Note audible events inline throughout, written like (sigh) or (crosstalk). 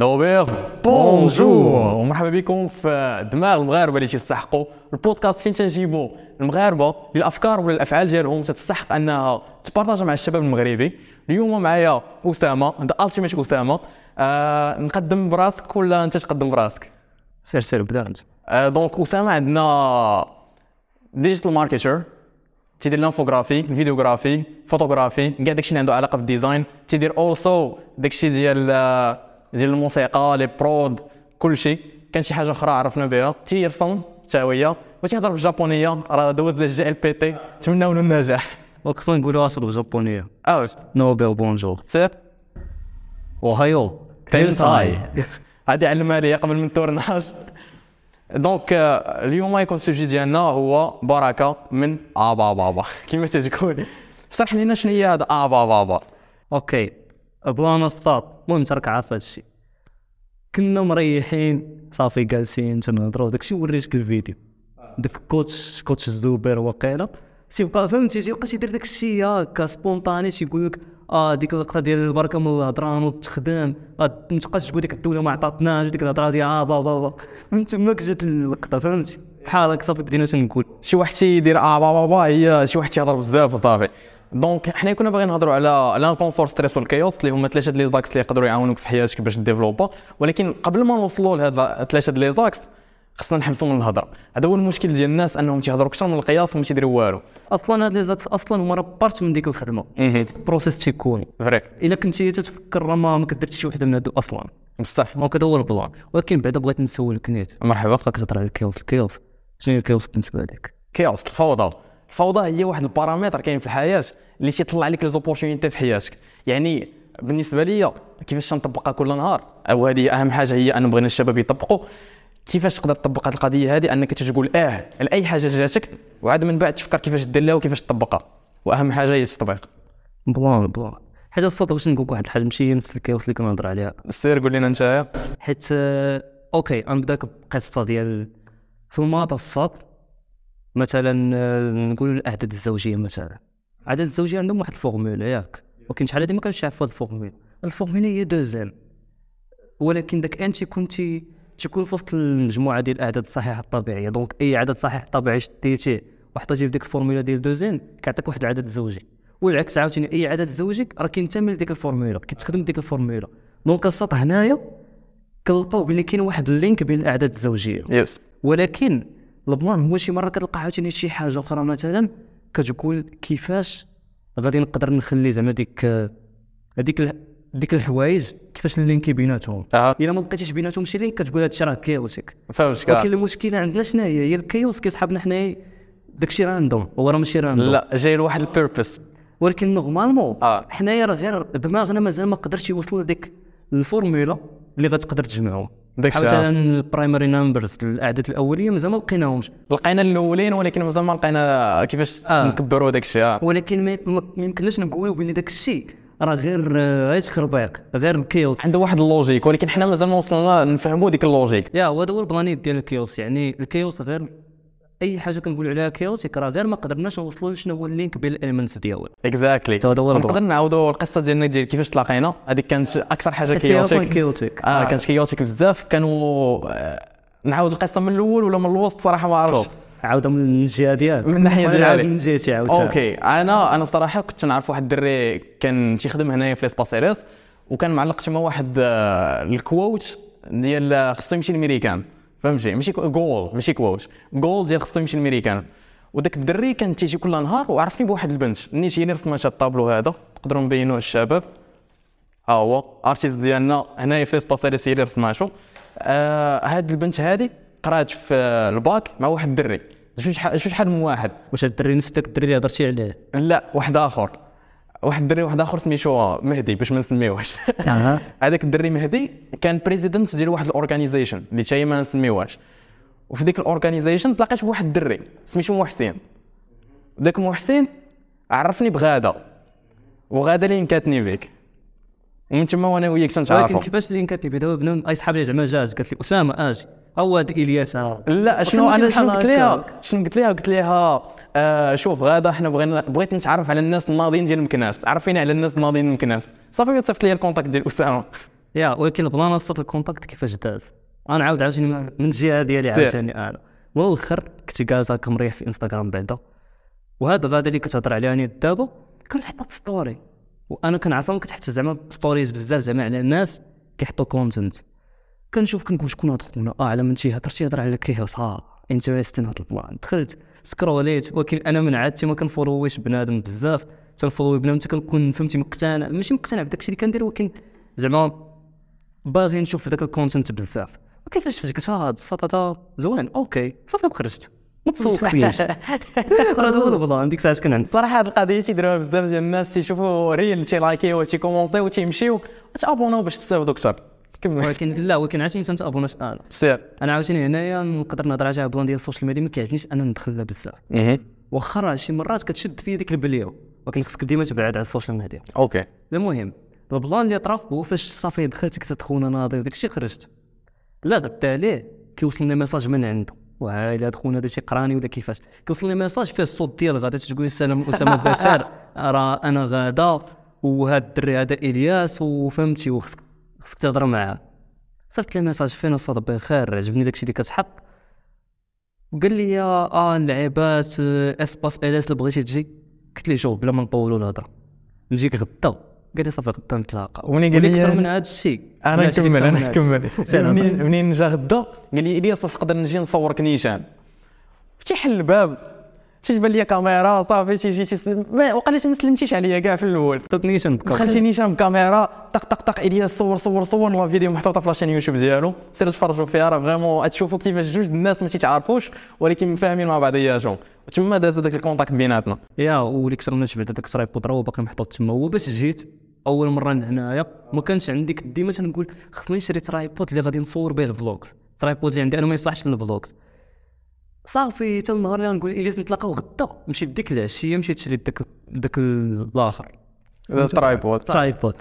نوبير bonjour ومرحبا بكم في دماغ المغاربه اللي تيستحقوا البودكاست فين تنجيبوا المغاربه للافكار ولا الافعال ديالهم تستحق انها ت partage مع الشباب المغربي اليوم معايا اسامه the ultimate اسامه آه نقدم براسك ولا انت تقدم براسك سير سير بدا انت آه donc اسامه عندنا digital marketer تيدير ال infographie ال vidéographie photographie كاع داكشي اللي عنده علاقه بال design تيدير also داكشي ديال آه، ديال الموسيقى لي برود كلشي كان شي حاجة أخرى عرفنا بها. تيرسم حتى هي وتيهضر بالجابونيه راه دوز لها الجي إل بي تي. نتمناو له النجاح وخصنا نقولوا أصل بالجابونيه آه نوبل بونجور سير. وهايو. كيلتاي (laughs) هذه علمها لي قبل من التورناج دونك آه، اليوم يكون السوجي ديالنا هو بركة من آبا بابا. (laughs) كيما تتقول. شرح لنا شنو هي هذا آبا بابا. okay. بلا نصاط المهم انت راك عارف هادشي كنا مريحين صافي جالسين تنهضروا داكشي وريتك الفيديو. داك ال coach coach الزوبير وقيلا تيبقى فهمتي تيبقى تيدير داك الشيء هكا spontané تيقول لك آه ديك اللقطه ديال البركة من الهضرة والتخدام آه ما تبقاش تقول ديك الدولة ما عطاتناش ديك الهضرة ديال آه بابا بابا من تماك جات اللقطة فهمتي؟ بحال هكا صافي بدينا تنقول. شي واحد تيدير آه بابا بابا هي شي واحد تيهضر بزاف وصافي donc حنا كنا باغيين نهضروا على l'inconfort stress وال chaos اللي هما ثلاثة les axes اللي يقدروا يعاونوك في حياتك باش développer ولكن قبل ما نوصلوا لهاد ثلاثة les axes خصنا نحبسوا من الهضرة. هذا هو المشكل ديال الناس أنهم تيهضروا أكثر من القياس وما تيديروا والو. أصلا هاد les axes أصلا هما part من ديك الخدمة. process تيكون. vrai إلا كنتي تتفكر راه ما ما كديرش شي وحدة من هادو أصلا. بصح donc هذا هو ال plan. ولكن بعدا بغيت نسولك نيت. مرحبا. كتهضر على الكيوس الكيوس شنو هي ال chaos بالنسبة لك؟ chaos الفوضى. الفوضى هي واحد البارامتر كاين في الحياة اللي تيطلع لك les opportunités في حياتك. يعني بالنسبة ليا كيفاش تنطبقها كل نهار؟ أو هذه أهم حاجة هي أن بغينا الشباب يطبقوا. كيفاش تقدر تطبق هذه القضية هذه؟ أنك تقول آه لأي حاجة جاتك وعاد من بعد تفكر كيفاش دير لها وكيفاش تطبقها. وأهم حاجة هي التطبيق. plan plan. حاجة الصوت باش نقول واحد الحل. ماشي نفس اللي كنهضر عليها. سير قول لنا انت. حيت آه، okay غنبداك بقصة ديال في les maths الساط. مثلا آه، نقولوا الأعداد الزوجية مثلا. الاعداد الزوجية عندهم واحد الفورمولا ياك. ولكن شحال هادي ما كانش عارف ال formula ال formula هي deux n ولكن داك انت كنتي تكون في وسط المجموعة ديال الاعداد الصحيحه الطبيعيه donc أي عدد صحيح طبيعي شديتيه وحطيتيه في ديك الفورمولا ديال deux n كيعطيك واحد العدد زوجي. والعكس عاوتاني أي عدد زوجي راه كينتمي لديك الفورمولا كيتخدم ديك الفورمولا donc الساط هنايا كنلقاو بلي كاين واحد ال link بين الأعداد الزوجية. yes ولكن ال plan هو شي مرة كتلقى عاوتاني شي حاجة أخرى مثلا كتقول كيفاش غادي نقدر نخلي زعما ديك هذيك ديك الحوايج كيفاش ال link بيناتهم؟ آه. إلا ما لقيتيش بيناتهم شي link كتقول هادشي راه كيوسك. فهمتك ولكن المشكلة عندنا شنو هي هي ال chaos كيسحابنا حنايا داكشي random هو راه ماشي random. لا جاي لواحد ال purpose ولكن normalement آه. حنايا راه غير دماغنا مازال ما قدرش يوصلوا لديك الفورمولا. اللي غتقدر تجمعهم. آه. مثلا ال primary numbers الأعداد الأولية مازال ما لقيناهمش. لقينا الأولين ولكن مازال ما لقينا كيفاش آه. نكبروا داك الشيء. آه ولكن ما يمكنناش نقولوا بلي داك الشيء. راه غير آه، غير تخربيق غير ال chaos. عنده واحد ال logic ولكن حنا مازال ما وصلنا نفهموا ديك ال logic. يا هو هذا هو البلانيت ديال الكيوس يعني الكيوس غير أي حاجة كنقولوا عليها chaotic راه غير ما قدرناش نوصلوا لشنو هو ال link بين ال elements ديالها exactly هذا هو نقدر. نعاودوا القصة ديالنا ديال كيفاش تلاقينا؟ هذيك كانت أكثر حاجة chaotic chaotic آه كانت chaotic بزاف. كانوا آه، نعاود القصة من الأول ولا من الوسط؟ صراحة ما عرفتش. عاوده من الجهه ديالك. من الناحية وأنا ديالي. من جهتي عاوتاني okay. أنا أنا صراحة كنت نعرف واحد الدري كان تيخدم هنايا في l'espace LS وكان معلق تما واحد آه، ال quote ديال آه، خصو يمشي الميريكان فهمتي ماشي جول ماشي quote goal ديال خصو يمشي الميريكان وداك الدري كان تيجي كل نهار وعرفني بواحد البنت. هي اللي رسمت هاد الطابلو هذا؟ نقدروا نبينوه للشباب. ها هو artiste ديالنا هنايا في l'espace LS هي اللي رسماتو آه هاد البنت هادي قرات في الباك مع واحد الدري. شو شحال من واحد. واش الدري نفس داك الدري اللي هضرتي عليه؟ لا واحد آخر. واحد الدري واحد آخر سميتو مهدي باش ما نسميوهش. (laughs) هذاك الدري مهدي كان president ديال واحد ال organization اللي حتى هي ما نسميوهاش. وفي ديك ال organization تلاقيت بواحد الدري سميتو محسن. ذاك محسن عرفني بغادة. وغادة اللي كونيكتاتني بك ومن تما وأنا وياك ولكن تنتعرفوا كيفاش اللي كانت بدا بنون أي صحاب لي زعما جات قالت لي أسامة آجي. هذاك إلياس ها. لا شنو أنا شنو قلت لها. شنو قلت لها قلت لها آه شوف غاده إحنا بغينا بغيت نتعرف على الناس الناضين ديال مكناس. عرفيني على الناس الناضين من مكناس. صافي صيفط لي ال contact ديال اسامه yeah ولكن ال plan وسط ال contact كيفاش داز. أنا عاود عاوتاني من الجهة ديالي. عاوتاني أنا. من الآخر كنت جالس هكا مريح في إنستغرام بعدا. وهاد الغاده اللي كتهضر عليها نيت دابا. كنت حطات story وأنا كنعرفها ما كتحط زعما stories بزاف زعما على الناس كيحطوا content كنشوف كنقول شكون هاد خونا؟ آه على من تيهضر تيهضر على chaos ها interesting هاد ال plan دخلت سكروليت ولكن أنا من عادتي ما كنفولويش بنادم بزاف. تنفولوي بنادم حتى كنكون فهمتي مقتنع ماشي مقتنع بداكشي اللي كندير ولكن زعما باغي نشوف داك ال content بزاف. وكيفاش فاش قلت ها هاد الساط هذا زوين okay صافي خرجت. ما تسوق فياش هذا هو ال plan ديك الساعة كان عندي صراحة هاد القضية تيديروها بزاف ديال الناس تيشوفوا reel تيلايكيو تيكومونطيو تيمشيو. وتابوناو باش تستافدوا أكثر. كمل. ولكن لا ولكن عرفتي ملي تنتابوناش أنا سير. أنا عاوتاني هنايا نقدر نهضر على plan ديال ال social media ما كيعجبنيش أنا ندخل لها بزاف. واخا راه شي مرات كتشد فيا ديك البلية ولكن خصك ديما تبعد على ال social media. okay. المهم ال plan اللي طرا هو فاش صافي دخلت كنت خونا ناضي وداك الشيء خرجت. لا غدا عليه كيوصلني message من عنده. هاد خونا هذا شي قراني ولا كيفاش. كيوصلني message فيه الصوت ديال غادا تقول السلام أسامة (laughs) بشار راه أنا غادا وهاد الدري هذا إلياس وفهمتي وخصك خصك تهضر معاه. صيفط لي message فين الساط بخير عجبني داكشي اللي كتحط. وقال لي آه اللعيبات آه، espace LS اللي بغيتي تجي. قلت ليه شوف بلا ما نطولوا الهضرة. نجيك غدا. قال لي صافي غدا نتلاقى. ومنين قال لي أكثر من هذا الشيء. أنا نكمل أنا. نكمل. (laughs) منين منين جا غدا؟ قال لي إلياس واش نقدر نجي نصورك نيشان. تيحل الباب. تيجبان لي كاميرا صافي تيجي تيسلم ما وقيلاش ما سلمتيش عليا كاع في الأول؟ عطاتني شنبكا دخلتي نيشان بكاميرا طق طق طق الياس صور صور صور la vidéo محطوطة في la chaîne يوتيوب ديالو. سيروا تفرجوا فيها راه vraiment تشوفوا كيفاش جوج الناس ما تيتعارفوش ولكن فاهمين مع بعضياتهم. وتما داز هذاك ال contact بيناتنا. yeah واللي كثر من شبعت هذاك ال tripod راه هو باقي محطوط تما. هو باش جيت أول مرة لهنايا ما كانش عندي ديما تنقول خصني نشري tripod اللي غادي نصور به ال vlog ال tripod اللي عندي أنا ما يصلحش لل vlogs صافي حتى النهار اللي غنقول إلياس نتلاقاو غدا. مشيت ديك العشية مشيت شريت داك داك الآخر. ال tripod tripod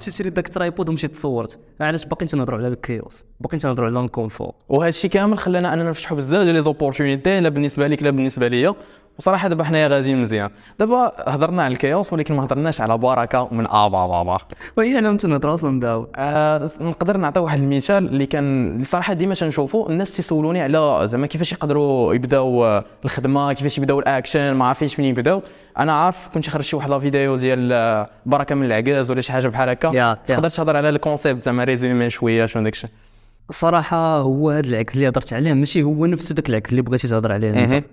تشري داك ال tripod ومشيت تصورت. علاش باقيين تنهضروا على ال chaos؟ باقيين تنهضروا على ال confort وهذا الشيء كامل خلانا أننا نفتحوا بزاف ديال les opportunités لا بالنسبة لك لا بالنسبة ليا. وصراحة دابا حنايا غاديين مزيان. دابا هضرنا على ال chaos ولكن ما هضرناش على بركة من ابا بابا وهي أنا تنهضر أصلا داو آه نقدر نعطي واحد المثال اللي كان اللي صراحة ديما تنشوفو الناس تيسولوني على زعما كيفاش يقدروا يبداو الخدمة كيفاش يبداو الأكشن ما عارفينش منين يبداو. أنا عارف كنت خرجت شي واحد la vidéo ديال بركة من العكاز ولا شي حاجة بحال هكا. تقدر تهضر على ال concept زعما résumé شوية شنو داكشي؟ صراحة هو هذا ال chaos اللي هضرت عليه ماشي هو نفس ذاك ال chaos اللي بغيتي تهضر عليه أنت.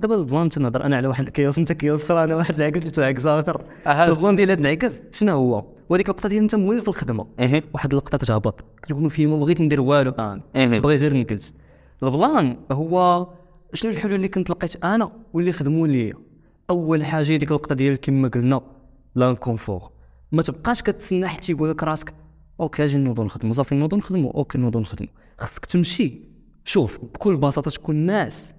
دابا ال plan تنهضر أنا على واحد الكيوس انت كيوس أنا واحد ال chaos انت chaos اخر. ال plan ديال هذا ال chaos شنو هو؟ وهذيك اللقطة ديال أنت مولي في الخدمة. مهم. واحد اللقطة كتهبط كتقول فيه ما بغيت ندير والو. أنا مهم. بغيت غير نجلس. ال plan هو شنو الحلول اللي كنت لقيت أنا واللي خدموا ليا؟ أول حاجة ديك اللقطة ديال كما قلنا la confort ما تبقاش كتسنى حتى يقول لك راسك OK أجي نوضو نخدمو. صافي نوضو نخدمو. OK نوضو نخدمو. خصك تمشي. شوف بكل بساطة تكون ناس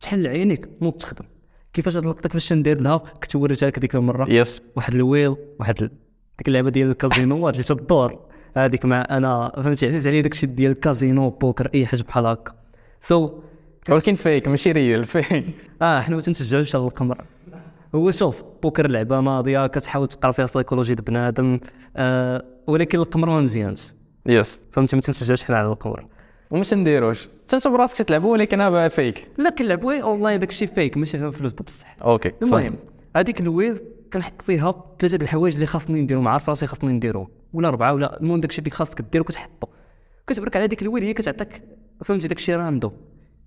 تحل عينيك نوض تخدم كيفاش هاد اللقطة كيفاش ندير لها؟ كنت وريتها لك ديك المرة. yes واحد ال wheel واحد ال- ديك اللعبة ديال الكازينو اللي تدور. هذيك مع أنا فهمتي؟ عزيز علي داكشي ديال الكازينو بوكر أي حاجة بحال هكا so ولكن fake ماشي ريال fake آه حنا ما تنشجعوش على القمار. هو شوف بوكر لعبة ماضية كتحاول تقرأ فيها سيكولوجي بنادم. آه ولكن القمار ما مزيانش. yes فهمتي؟ ما تنشجعوش حنا على القمار. وما تنديروش انت براسك تلعبوا ولكن هذا fake لا كنلعبوا اونلاين داكشي fake ماشي فلوس بصح. OK المهم هذيك ال wheel كنحط فيها ثلاثة الحوايج اللي خاصني نديرهم. عارف راسي خاصني نديرهم. ولا اربعه ولا المهم داكشي اللي خاصك دير وكتحطو كتبرك على ديك ال wheel هي كتعطيك فهمتي داكشي random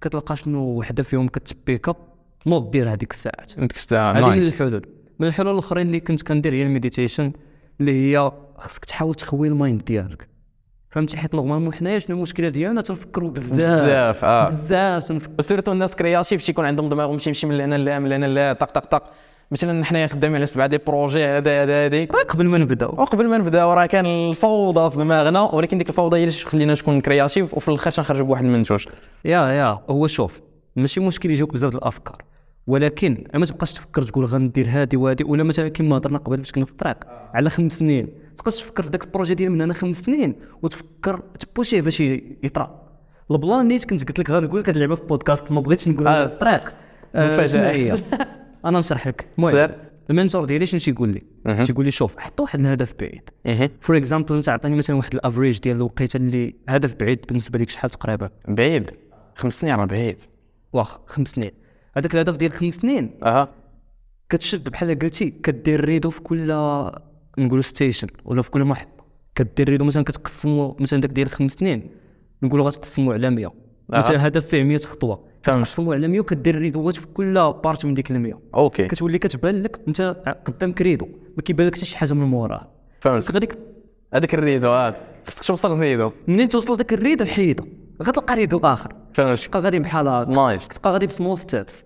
كتلقى شنو وحدة فيهم كتبيكا نوض دير هذيك الساعات. انت كستا هذه من الحلول. من الحلول الأخرين اللي كنت كندير هي ال meditation اللي هي خصك تحاول تخوي ال mind ديالك. فهمتي؟ حيت normalement حنايا شنو المشكلة ديالنا؟ تنفكروا بزاف. بزاف آه. بزاف تنفكروا و surtout الناس créatif تيكون عندهم دماغهم تيمشي من لهنا لهنا من لهنا لهنا طق طق طق. مثلا حنايا خدامين على سبعة des projets هذا هذا هذه راه قبل ما نبداو. وقبل ما نبداو راه كان الفوضى في دماغنا ولكن ديك الفوضى هي اللي خلينا نكون créatif وفي الآخر تنخرجوا بواحد المنتوج. yeah yeah. هو شوف ماشي مشكل يجيوك بزاف الأفكار ولكن ما تبقاش تفكر تقول غندير هادي وهادي ولا مثلا كما هضرنا قبل فاش كنا في الطريق على خمس سنين. تبقاش تفكر في ذاك ال projet ديال من هنا خمس سنين وتفكر تبوشيه باش يطرا. ال plan نيت كنت قلت لك غنقول اللعبه في بودكاست ما بغيتش نقولها آه. في الطريق آه، هي؟ (laughs) أنا نشرح لك المهم. ال mentor ديالي شنو تيقول لي. تيقول لي شوف حط واحد الهدف بعيد. for example أنت عطيني مثلا واحد ال average ديال الوقيتة اللي هدف بعيد بالنسبة لك شحال تقريبا؟ بعيد. خمس سنين راه بعيد. واخا خمس سنين. هذاك الهدف ديال خمس سنين؟ أها. كتشد بحال قلتي كدير rideau في كل نقولوا station ولا في كل محطه كدير rideau مثلا كتقسمو مثلا داك ديال خمس سنين نقولوا غتقسمو على 100 مثلا هدف فيه 100 خطوة. فهمت. كتقسمو على 100 وكدير rideau ات في كل part من ديك ال 100 OK. كتولي كتبان لك أنت قدامك rideau ما كيبان لك حتى شي حاجة من موراها فهمت. غاديك هذاك ال rideau هذا خصك توصل لل rideau منين توصل لذاك ال rideau حيدو غتلقى rideau آخر. فهمت. تبقى غادي بحال هكا nice تبقى غادي ب small steps.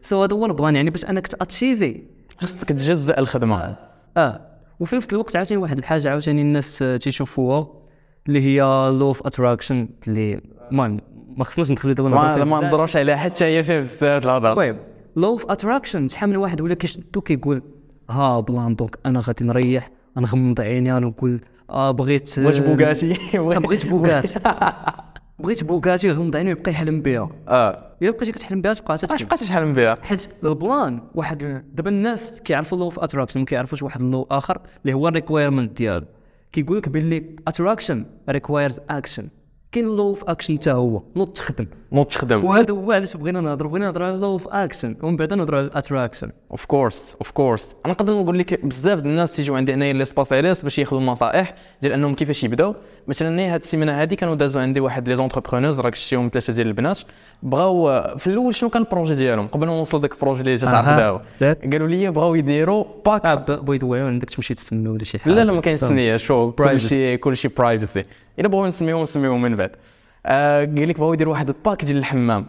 so هذا هو ال plan يعني باش أنك ت achieve ي خصك تجزء الخدمة. آه. وفي نفس الوقت عاوتاني واحد الحاجة عاوتاني الناس آه، تيشوفوها اللي هي law of attraction اللي المهم ما خصناش ندخلو دابا ما. نضروش عليها حتى هي فيها بزاف الهضرة. المهم law of attraction شحال من واحد ولا كيشدو كيقول ها plan donc أنا غادي نريح نغمض عيني نقول آه بغيت واش Bugatti؟ آه، (laughs) بغيت Bugatti. (laughs) بغيت Bugatti غمض عيني ويبقى يحلم بها آه. الا بقيتي كتحلم بها تبقى تتحلم بقيت تحلم بها حيت ال plan واحد دابا الناس كيعرفوا law of attraction ما كيعرفوش واحد ال law آخر اللي هو ال requirement ديالو. كيقول لك باللي attraction requires action كاين law of action حتى هو. نوض تخدم. نوض تخدم. وهذا هو علاش بغينا نهضروا بغينا نهضروا على law of action ومن بعد نهضروا على ال attraction of course of course أنا نقدر نقول لك بزاف ديال الناس تيجيو عندي هنايا l'espace ايريس باش ياخذوا النصائح ديال أنهم كيفاش يبداو. مثلا هاد السيمانة هذه كانوا دازوا عندي واحد les entrepreneurs راك شفتيهم ثلاثة ديال البنات. بغاو في الأول شنو كان ال projet ديالهم؟ قبل ما نوصل داك ال projet اللي تعرف. داو قالوا لي بغاو يديروا pack by the way عندك تمشي تسمي ولا شي حاجة لا لا ما كاينش تسميه شو. كلشي كلشي privacy إلا بغاو نسميوهم نسميوهم من بعد. آه قال لك بغاو يديروا واحد ال pack ديال الحمام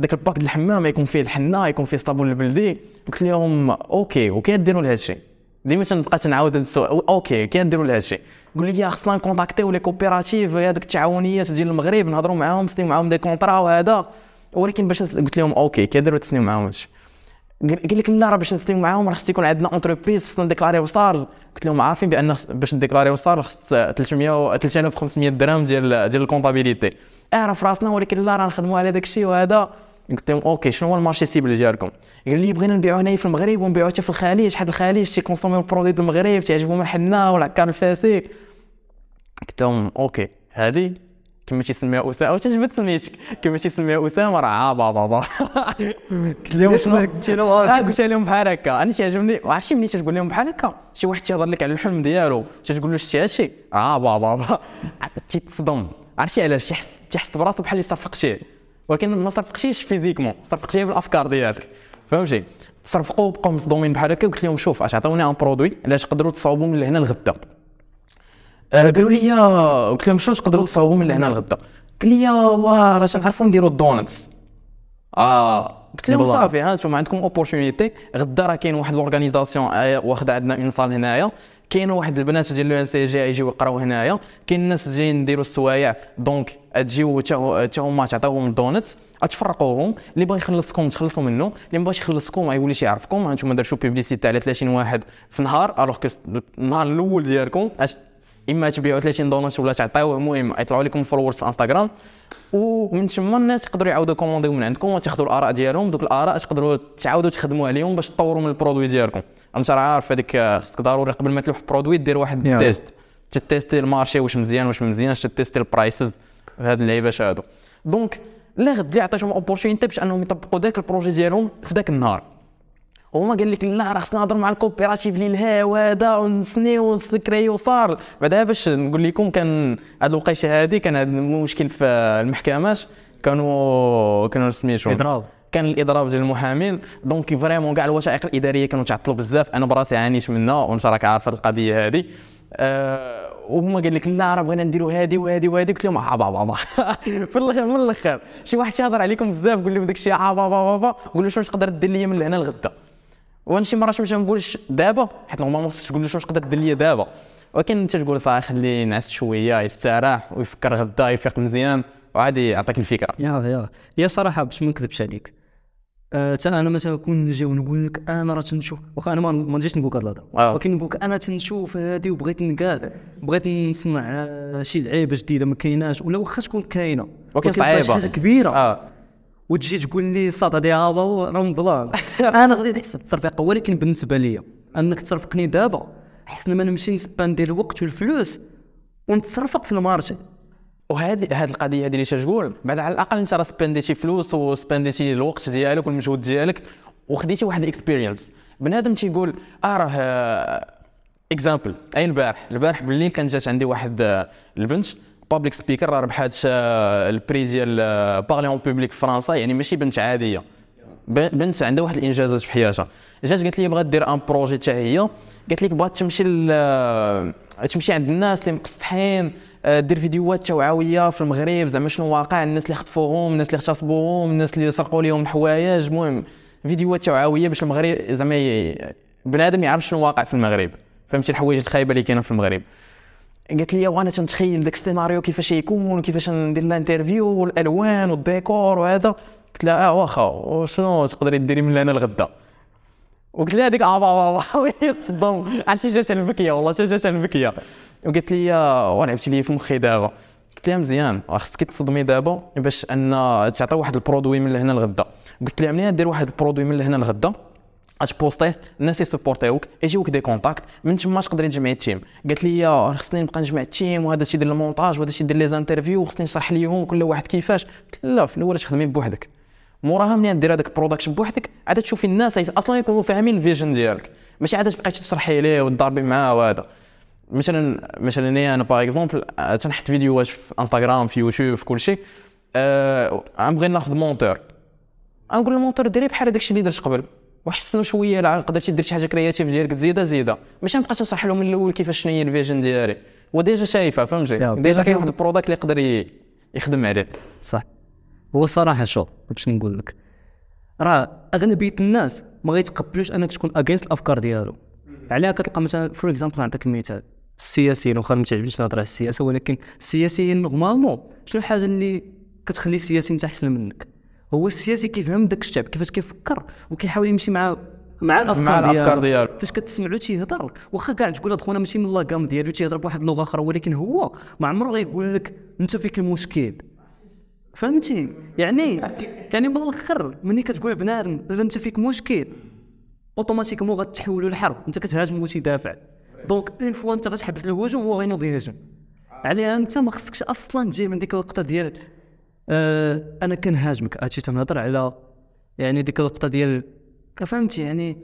ذاك ال pack الحمام يكون فيه الحنه يكون فيه الصابون البلدي. قلت لهم OK وكي ديروا لهذا الشيء؟ ديما تنبقى تنعاود السؤال OK كي ديروا لهذا الشيء؟ قول لي يا خصنا نكونتاكتيو les coopératives هذوك التعاونيات ديال المغرب نهضروا معاهم نسنيو معاهم des contrats وهذا. ولكن باش قلت لهم OK كي ديروا تسنيو معاهم هادشي قال لك لا راه باش نستلم معاهم راه خص يكون عندنا entreprise خصنا نديكلاريو SARL قلت لهم عارفين بأن باش نديكلاريو SARL خص 300 و 3500 درهم ديال ديال ال comptabilité اعرف راسنا ولكن لا راه نخدموا على داك الشيء وهذا. قلت لهم OK شنو هو ال marché cible ديالكم؟ قال لي بغينا نبيعوا هنايا في المغرب ونبيعوا حتى في الخليج. حيت الخليج تيكونسوميو ال produit ديال المغرب تعجبهم الحنه والعكار الفاسي قلت لهم OK هذه كما تيسميها اسامه واش عجبت سميتك. كما تيسميها اسامه راه عابا بابا (laughs) قلت لهم شنو؟ قلت لهم قلت لهم بحال هكا. أنا تيعجبني عرفتي ملي تتقول لهم بحال هكا؟ شي واحد تيهضر لك على الحلم ديالو تتقول له شتي هادشي؟ عابا بابا تيتصدم عرفتي علاش؟ تيحس تيحس براسو بحال اللي صفقتيه. ولكن ما صفقتيش physiquement صفقتيه بالأفكار ديالك. فهمتي؟ تصرفقوا بقاو مصدومين بحال هكا. قلت لهم شوف أش عطاوني un produit علاش تقدروا تصاوبوا من لهنا لغدا. آه، قالوا لي قلت لهم شنو تقدروا تصاوبوا من لهنا لغدا قال لي واه راه تنعرفوا نديروا ال donuts. آه قلت لهم. صافي ها أنتم عندكم opportunity غدا راه كاين واحد l'organisation واخده عندنا une salle هنايا. كاين واحد البنات ديال ENCG يجيو يقراو هنايا. كاين الناس جايين نديروا السوايع. donc تجيو حتى هما تعطيوهم ال donuts تفرقوهم اللي بغى يخلصكم تخلصوا منه. اللي ما بغاش يخلصكم ما يوليش يعرفكم. أنتم درتوا publicité على 30 واحد في نهار الغ كو النهار الأول ديالكم إما تبيعوا 30 donuts ولا تعطيوه المهم يطلعوا لكم followers في انستغرام ومن تما الناس يقدروا يعاودوا commandéو من عندكم وتاخذوا الآراء ديالهم. دوك الآراء تقدروا تعاودوا تخدموا عليهم باش تطوروا من ال produit ديالكم. أنت راه عارف هذيك خصك ضروري قبل ما تلوح produit دير واحد Yeah. test ت testé ال marché واش مزيان واش مزيانش ت testé ال prices هاد اللعيبات هادو donc لا غد اللي عطيتهم opportunité باش أنهم يطبقوا ذاك ال projet ديالهم في ذاك النهار. وهما قال لك لا راه خصنا نهضر مع ال coopérative اللي لها وهذا ونسنيو ونسكريو صار بعدها باش نقول لكم كان هاد الوقيته هادي كان هاد المشكل في المحكمات كانوا كانوا سميتهم اضراب كان الإضراب ديال المحامين. donc vraiment كاع الوثائق الإدارية كانوا تعطلوا بزاف. أنا براسي عانيت منها وانت راك عارف هاد القضية هذه أه وهما قال لك لا راه بغينا نديروا هذه وهذه وهذه قلت لهم عابا بابا (laughs) في الآخر من الآخر شي واحد تيهضر عليكم بزاف قول له داك الشيء عابا بابا قول له شنو تقدر دير لي من هنا لغدا؟ وأنا شي مرات ما نقولش دابا حيت normalement ما خصكش تقول له شنو تقدر دير لي دابا. ولكن انت تقول صافي خليه ينعس شوية يستراح ويفكر غدا يفيق مزيان وعادي يعطيك الفكرة. يا يا. يا صراحة باش ما نكذبش عليك آه، حتى أنا مثلا كون نجي ونقول لك أنا راه تنشوف واخا أنا ما نجيش نقول لك هذا آه. ولكن نقول لك أنا تنشوف هذه وبغيت نقاد بغيت نصنع آه، شي لعيبة جديدة ما كايناش ولا واخا تكون كاينة. ولكن. شي حاجة كبيرة. آه. وتجي تقول لي الصاد هذه هذا رمضان (laughs) أنا غادي نحسب الترفيق ولكن بالنسبة لي أنك ترفقني دابا احسن ما نمشي نسباندي الوقت والفلوس ونترفق في ال marché. وهذه هذه القضية هذه اللي تقول بعد على الأقل أنت راه سبانديتي فلوس وسبانديتي الوقت ديالك والمجهود ديالك وخديتي واحد experience بنادم تيقول آه راه exemple أي البارح؟ البارح بالليل كان جات عندي واحد آه، البنت public speaker راه ربحات آه، ال prix ديال parler en public في فرنسا يعني ماشي بنت عادية. بنت عندها واحد الإنجازات في حياتها. جات قالت لي بغات دير un projet حتى هي. قالت لك بغات تمشي آه، تمشي عند الناس اللي مقصحين آه، دير فيديوهات توعوية في المغرب. زعما شنو واقع؟ الناس اللي خطفوهم الناس اللي اغتصبوهم الناس اللي سرقوا لهم الحوايج. المهم فيديوهات توعوية باش المغرب زعما بنادم يعرف شنو واقع في المغرب. فهمتي الحوايج الخايبة اللي كاينة في المغرب. قالت لي وأنا تنتخيل داك السيناريو كيفاش يكون وكيفاش ندير ال interview والألوان والديكور وهذا. قلت لها آه واخا وشنو تقدري ديري من هنا لغدا؟ وقلت لها هذيك آه والله وهي تصدم. (laughs) عرفتي جات البكية والله جات البكية. وقالت لي آه، ولعبتي لي في مخي دابا. قلت لها مزيان خصك تصدمي دابا باش أن تعطي واحد produit من لهنا لغدا. قلت لها ملي دير واحد ال produit من لهنا لغدا؟ غت posterيه الناس ي supporterيوك يجيوك des contacts من تما تقدري تجمعي ال team قالت لي راه خصني نبقى نجمع ال team وهذا الشيء يدير المونتاج وهذا الشيء يدير لي interviews وخصني نشرح ليهم كل واحد كيفاش قلت لا في الأول تخدمي بوحدك موراها ملي دير هذاك ال production بوحدك عاد تشوفي الناس أصلا يكونوا فاهمين ال vision ديالك ماشي عاد تبقاي تشرحي ليه وتضاربي معاه وهذا مثلا مثلا أنا باغ exemple تنحط فيديوهات في انستغرام في يوتيوب في كل شيء أه ناخذ monteur غنقول لل monteur ديري بحال داكشي اللي درت قبل وحسنوا شوية لا قدرتي دير شي حاجة creative ديالك تزيدها زيدها ماشي نبقى تنشرح لهم من الأول كيفاش شنو هي ال vision ديالي. و déjà شايفة فهمتي؟ déjà كاين واحد ال product اللي يقدر يخدم عليه. صح. هو الصراحه شوف واش نقول لك؟ راه أغلبية الناس ما غيتقبلوش أنك تكون against الأفكار ديالو. عليها كتلقى مثلا for example نعطيك مثال. السياسيين واخا ما تعجبنيش نهضر على السياسة ولكن السياسيين normalement شنو الحاجة اللي كتخلي السياسي انت احسن منك؟ هو السياسي كيفهم داك الشعب كيفاش كيفكر وكيحاول يمشي مع مع الافكار مع الأفكار ديالو. فاش كتسمعو تيهضر واخا كاع تقول هاد خونا ماشي من la gamme ديالو تيهضر بواحد اللغة أخرى ولكن هو ما عمره غيقول لك أنت فيك المشكل. فهمتي؟ يعني يعني من الآخر ملي كتقول بنادم إذا أنت فيك مشكل automatiquement غتحولوا لحرب أنت كتهاجم وتدافع. donc en fait أنت غتحبس الهجوم هو غينوض يهاجم عليها أنت ما خصكش أصلا تجي من ديك اللقطه ديال آه أنا كنهاجمك هادشي تنهضر على يعني ديك اللقطه ديال فهمتي؟ يعني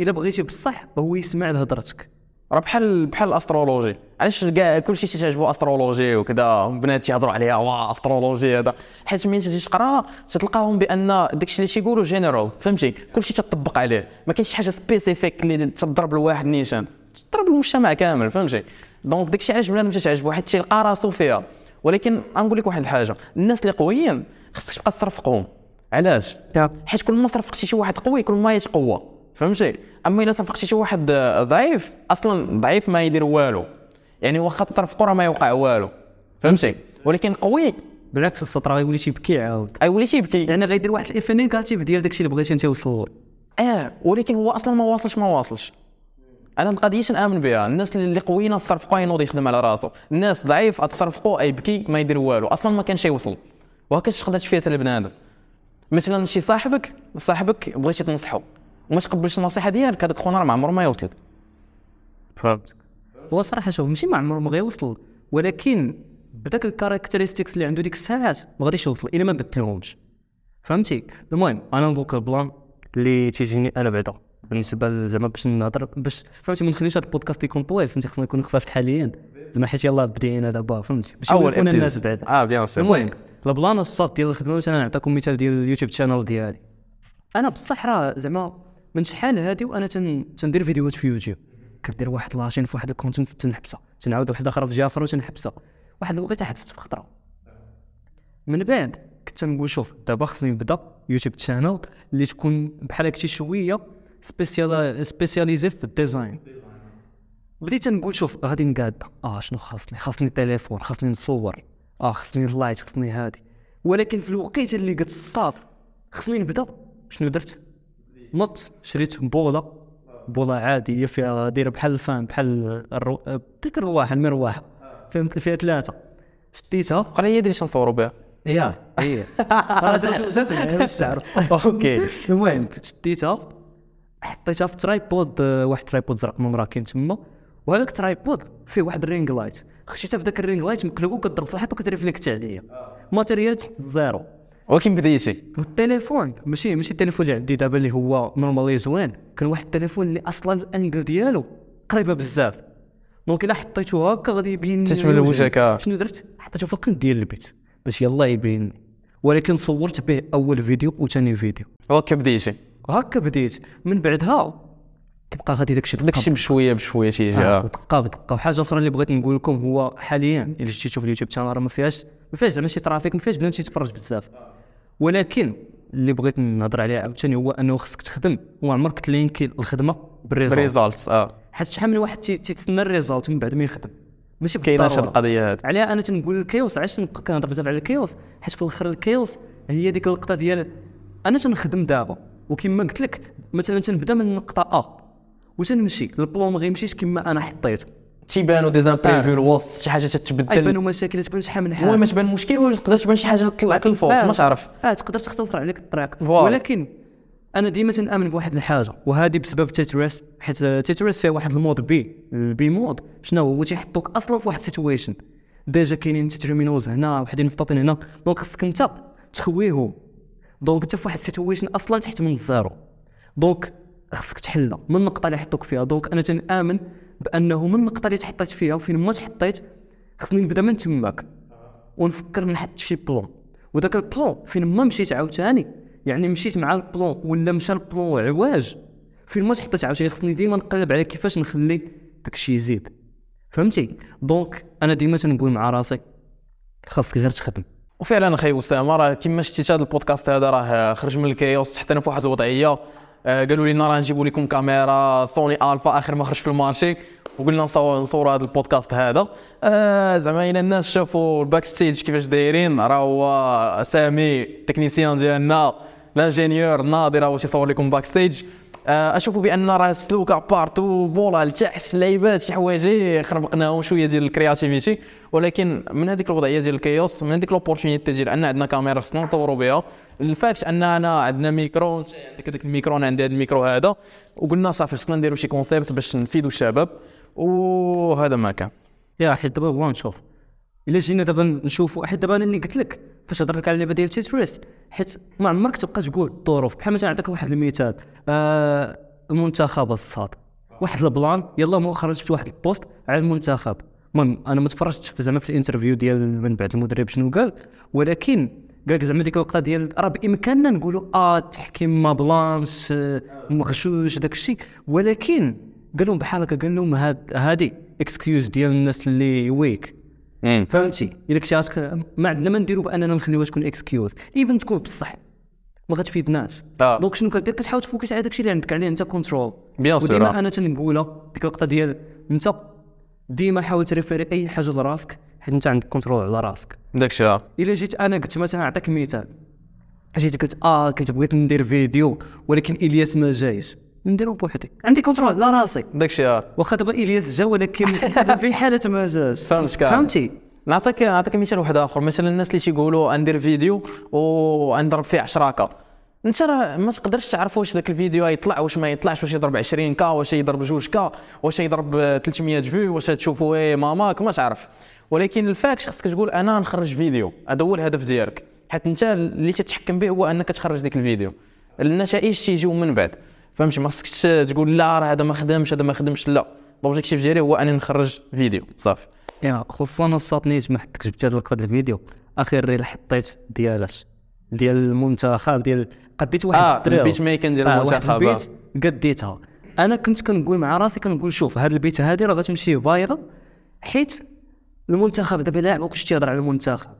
إلا بغيتي بصح هو يسمع لهضرتك. راه بحال بحال ال astrology. علاش كاع كلشي تيعجبو astrology وكذا؟ البنات تيهضروا عليها واه astrology هذا. حيت ملي تجي تقراها تتلقاهم بأن داكشي اللي تيقولوا général فهمتي؟ كلشي تطبق عليه. ما كاينش حاجة spécifique اللي تضرب لواحد نيشان. تضرب المجتمع كامل فهمتي؟ donc داكشي علاش بنادم تتعجبو؟ حيت تيلقى راسو فيها. ولكن غنقول لك واحد الحاجة الناس اللي قويين خصك تبقى تصرفقهم علاش؟ حيت كل ما صرفقتي شي واحد قوي كل ما يتقوى فهمتي؟ أما إلا صرفقتي شي واحد ضعيف أصلا ضعيف ما يدير والو. يعني واخا تصرفقوا راه ما يوقع والو فهمتي؟ ولكن قوي. بالعكس السطر غيولي تيبكي عاود ايولي تيبكي يعني غيدير واحد effet négatif ديال داكشي اللي بغيتي أنت توصل آه ولكن هو أصلا ما واصلش ما واصلش. أنا القضية نامن بها الناس اللي قويين تصرفقوا ينوض يخدم على راسو الناس ضعيف تصرفقوا يبكي ما يدير والو. أصلا ما كانش يوصل وهكاش تقدر تفيري البنادم. مثلا شي صاحبك صاحبك بغيتي تنصحو. وما تقبلش النصيحة ديالك هذاك خونا راه ما عمره ما يوصل. فهمت هو صراحة شوف ماشي ما عمره ما غيوصل. ولكن بداك ال characteristics اللي عنده ديك الساعات ما غاديش يوصل إلا ما بدلهمش. فهمتي؟ المهم أنا نقولك ال plan اللي تيجيني أنا بعدا. بالنسبة زعما باش نهضر باش فهمتي ما نخليش هذا البودكاست يكون طويل فهمتي؟ خصنا نكونوا خفاف حاليا. زعما حيت يلاه بدينا دابا فهمتي؟ باش ابتداء. الناس بعدا آه bien sûr المهم ال plan الصاد ديال الخدمة مثلا نعطيكم مثال ديال ال YouTube channel ديالي. أنا بصح راه زعما من شحال هادي وأنا تن... تندير فيديوهات في يوتيوب. كدير واحد la chaîne في واحد ال content تنحبسها تنعاود واحدة أخرى في أخرى وتنحبسها واحد الوقيته حدثت في خطرة. من بعد كنت نقول شوف دابا خصني نبدا YouTube channel اللي تكون بحال هكشي شوية spécialisée في ال design بديت نقول شوف غادي نقاد آه شنو خاصني خاصني تليفون خاصني نصور آه خاصني ال light خاصني هادي ولكن في الوقيته اللي قلت صافي خصني نبدا شنو درت نط شريت بوله بوله عاديه فيها دايره بحال ال fan بحال الرو... ديك الرواحه المروحه فهمت فيها ثلاثة شديتها قال لي دير شنصوروا بها يا هي هذا تعرف okay المهم شديتها حطيتها في tripod آه، واحد tripod زرق من كاين تما. وهذاك tripod فيه واحد ال ring light. خشيتها في ذاك ال ring light مقلوب وكضرب في الحيط وكت reflect عليا. matériel تحت ال zéro ولكن بديتي. والتليفون ماشي ماشي التليفون اللي عندي دابا اللي هو نورمالي زوين. كان واحد التليفون اللي أصلا ال angle ديالو قريبة بزاف. donc إلا حطيتو هكا غادي يبين تشمل. وجهك، آه. شنو درت؟ حطيتو في القنت ديال البيت. باش يلا يبين ولكن صورت به أول فيديو وثاني فيديو. okay بديتي. هكا بديت. من بعدها كيبقى غادي داكشي داكشي بشويه بشويه تيجي آه، آه. بدقه وحاجه أخرى اللي بغيت نقول لكم هو حاليا إلا جيتي تشوف اليوتيوب تاعنا راه ما فيهاش ما فيهاش زعما شي traffic ما فيهاش بنادم تيتفرج بزاف. ولكن اللي بغيت نهضر عليه عاوتاني هو أنه خصك تخدم. وعمرك ت link ي الخدمة بال result ب results آه. حيت شحال من واحد تي- تيتسنى ال result من بعد ما يخدم. ماشي كايناش هاد القضية هاد عليها أنا تنقول ال chaos علاش نبقى كنهضر بزاف على ال chaos؟ حيت في الأخر ال chaos هي ديك اللقطه ديال أنا تنخدم دابا. وكما قلت لك مثلا تنبدأ من النقطه ا وتنمشي. ال plan ما غيمشيش كما أنا حطيت. تيبانوا des imprévus الوسط شي حاجة تتبدل. يبانوا مشاكل تبان شحال من حاجة المهم تبان مشكل ولا تقدر تبان شي حاجة تطلعك للفوق آه. ما تعرف. آه تقدر تختصر عليك الطريق. ولكن أنا ديما تنآمن بواحد الحاجة وهذه بسبب Tetris حيت Tetris فيه واحد ال mode B ال B mode شنو هو؟ تيحطوك أصلا في واحد situation déjà كاينين tetrominoes هنا وحدين محطوطين هنا. donc خصك أنت تخويهم. donc انت في واحد situation أصلا تحت من ال zéro. donc خصك تحلها. من النقطة اللي حطوك فيها؟ donc أنا تنآمن بأنه من النقطة اللي تحطيت فيها وفين ما تحطيت خصني نبدأ من تماك. ونفكر نحط شي plan وذاك ال plan فين ما مشيت عاوتاني. يعني مشيت مع ال plan ولا مشى ال plan عواج. فين ما تحطيت عاوتاني خصني ديما نقلب على كيفاش نخلي داكشي يزيد. فهمتي؟ donc أنا ديما تنقول مع راسي خاصك غير تخدم. وفعلا أخي اسامه راه كما شفتي هذا البودكاست هذا راه خرج من ال chaos أنا في واحد الوضعية. آه، قالوا لنا راه نجيبوا لكم كاميرا Sony Alpha آخر ما خرج في ال marché. وقلنا نصور نصوروا هذا البودكاست هذا. آه زعما إلى الناس شافوا ال backstage كيفاش دايرين راه هو سامي technicien ديالنا ال ingénieur ناضي راه هو تيصور لكم backstage آه اشوفوا بان راه السلوكه partout بولا لتحت اللعيبات شي حوايج خربقناهم شوية ديال ال creativity. ولكن من هذيك الوضعية ديال ال chaos من هذيك l'opportunité ديال أن عندنا كاميرا خصنا نصوروا بها ال fact أننا عندنا ميكرو عندك هذاك الميكرو أنا عندي هذا الميكرو هذا وقلنا صافي خصنا نديروا شي concept باش نفيدوا الشباب وهذا ما كان. يا حيت دابا بغا نشوف. إلا جينا دابا نشوفوا حيت دابا أنا اللي قلت لك فاش هضرت لك على اللعبه ديال Tetris حيت ما عمرك تبقى تقول الظروف بحال مثلا نعطيك واحد المثال آه المنتخب الصاد واحد ال plan يلا مؤخرا شفت واحد ال post على المنتخب. المهم أنا ما تفرجتش زعما في ال interview ديال من بعد المدرب شنو قال ولكن قال لك زعما ديك اللقطه ديال راه بامكاننا نقولوا آه التحكيم ما بلانش آه، مغشوش داك الشيء. ولكن قال لهم بحال هكا قال لهم هادي excuse ديال الناس اللي weak فهمتي؟ الا كنتي راسك ما عندنا ما نديرو بأننا نخليوها تكون excuse even تكون بصح ما غتفيدناش. donc شنو كدير كتحاول ت focus على داكشي اللي عندك عليه أنت control Bien sûr. وديما أنا تنقولها ديك اللقطه ديال أنت ديما حاول ت référer أي حاجة لراسك حيت أنت عندك control على راسك. داك الشيء آه. إلا جيت أنا قلت مثلا نعطيك مثال. جيت قلت آه كنت بغيت ندير فيديو ولكن إلياس ما جايش. نديرو بوحدي عندي control على راسي داك الشيء آه. واخا دابا إلياس جا ولكن (laughs) في حالة ما جاش فهمتك. فهمتي؟ نعطيك نعطيك مثال واحد آخر. مثلا الناس اللي تيقولوا ندير فيديو ونضرب فيه 10 K أنت راه ما تقدرش تعرف واش ذاك الفيديو يطلع واش ما يطلعش واش يضرب 20 K واش يضرب 2 K واش يضرب 300 view واش تشوفوا إيه ماماك ما تعرف. ولكن ال fact خصك تقول أنا نخرج فيديو. هذا هو الهدف ديالك. حيت أنت اللي تتحكم به هو أنك تخرج ديك الفيديو. النتائج تيجيو من بعد. فهمتي؟ ما خصكش تقول لا راه هذا ما خدمش هذا ما خدمش. لا. l'objectif ديالي هو اني نخرج فيديو صافي. يا خصوصا الساطنيت ما حدك جبت لقطه الفيديو. آخر reel حطيت ديالاش. ديال المنتخب ديال قديت واحد آه. ال beat making ديال آه، المنتخب. ال beat قديتها. أنا كنت كنقول مع راسي كنقول شوف هاد ال beat هادي راه غتمشي viral حيت المنتخب دابا لاعب ما كنتش تيهضر على المنتخب.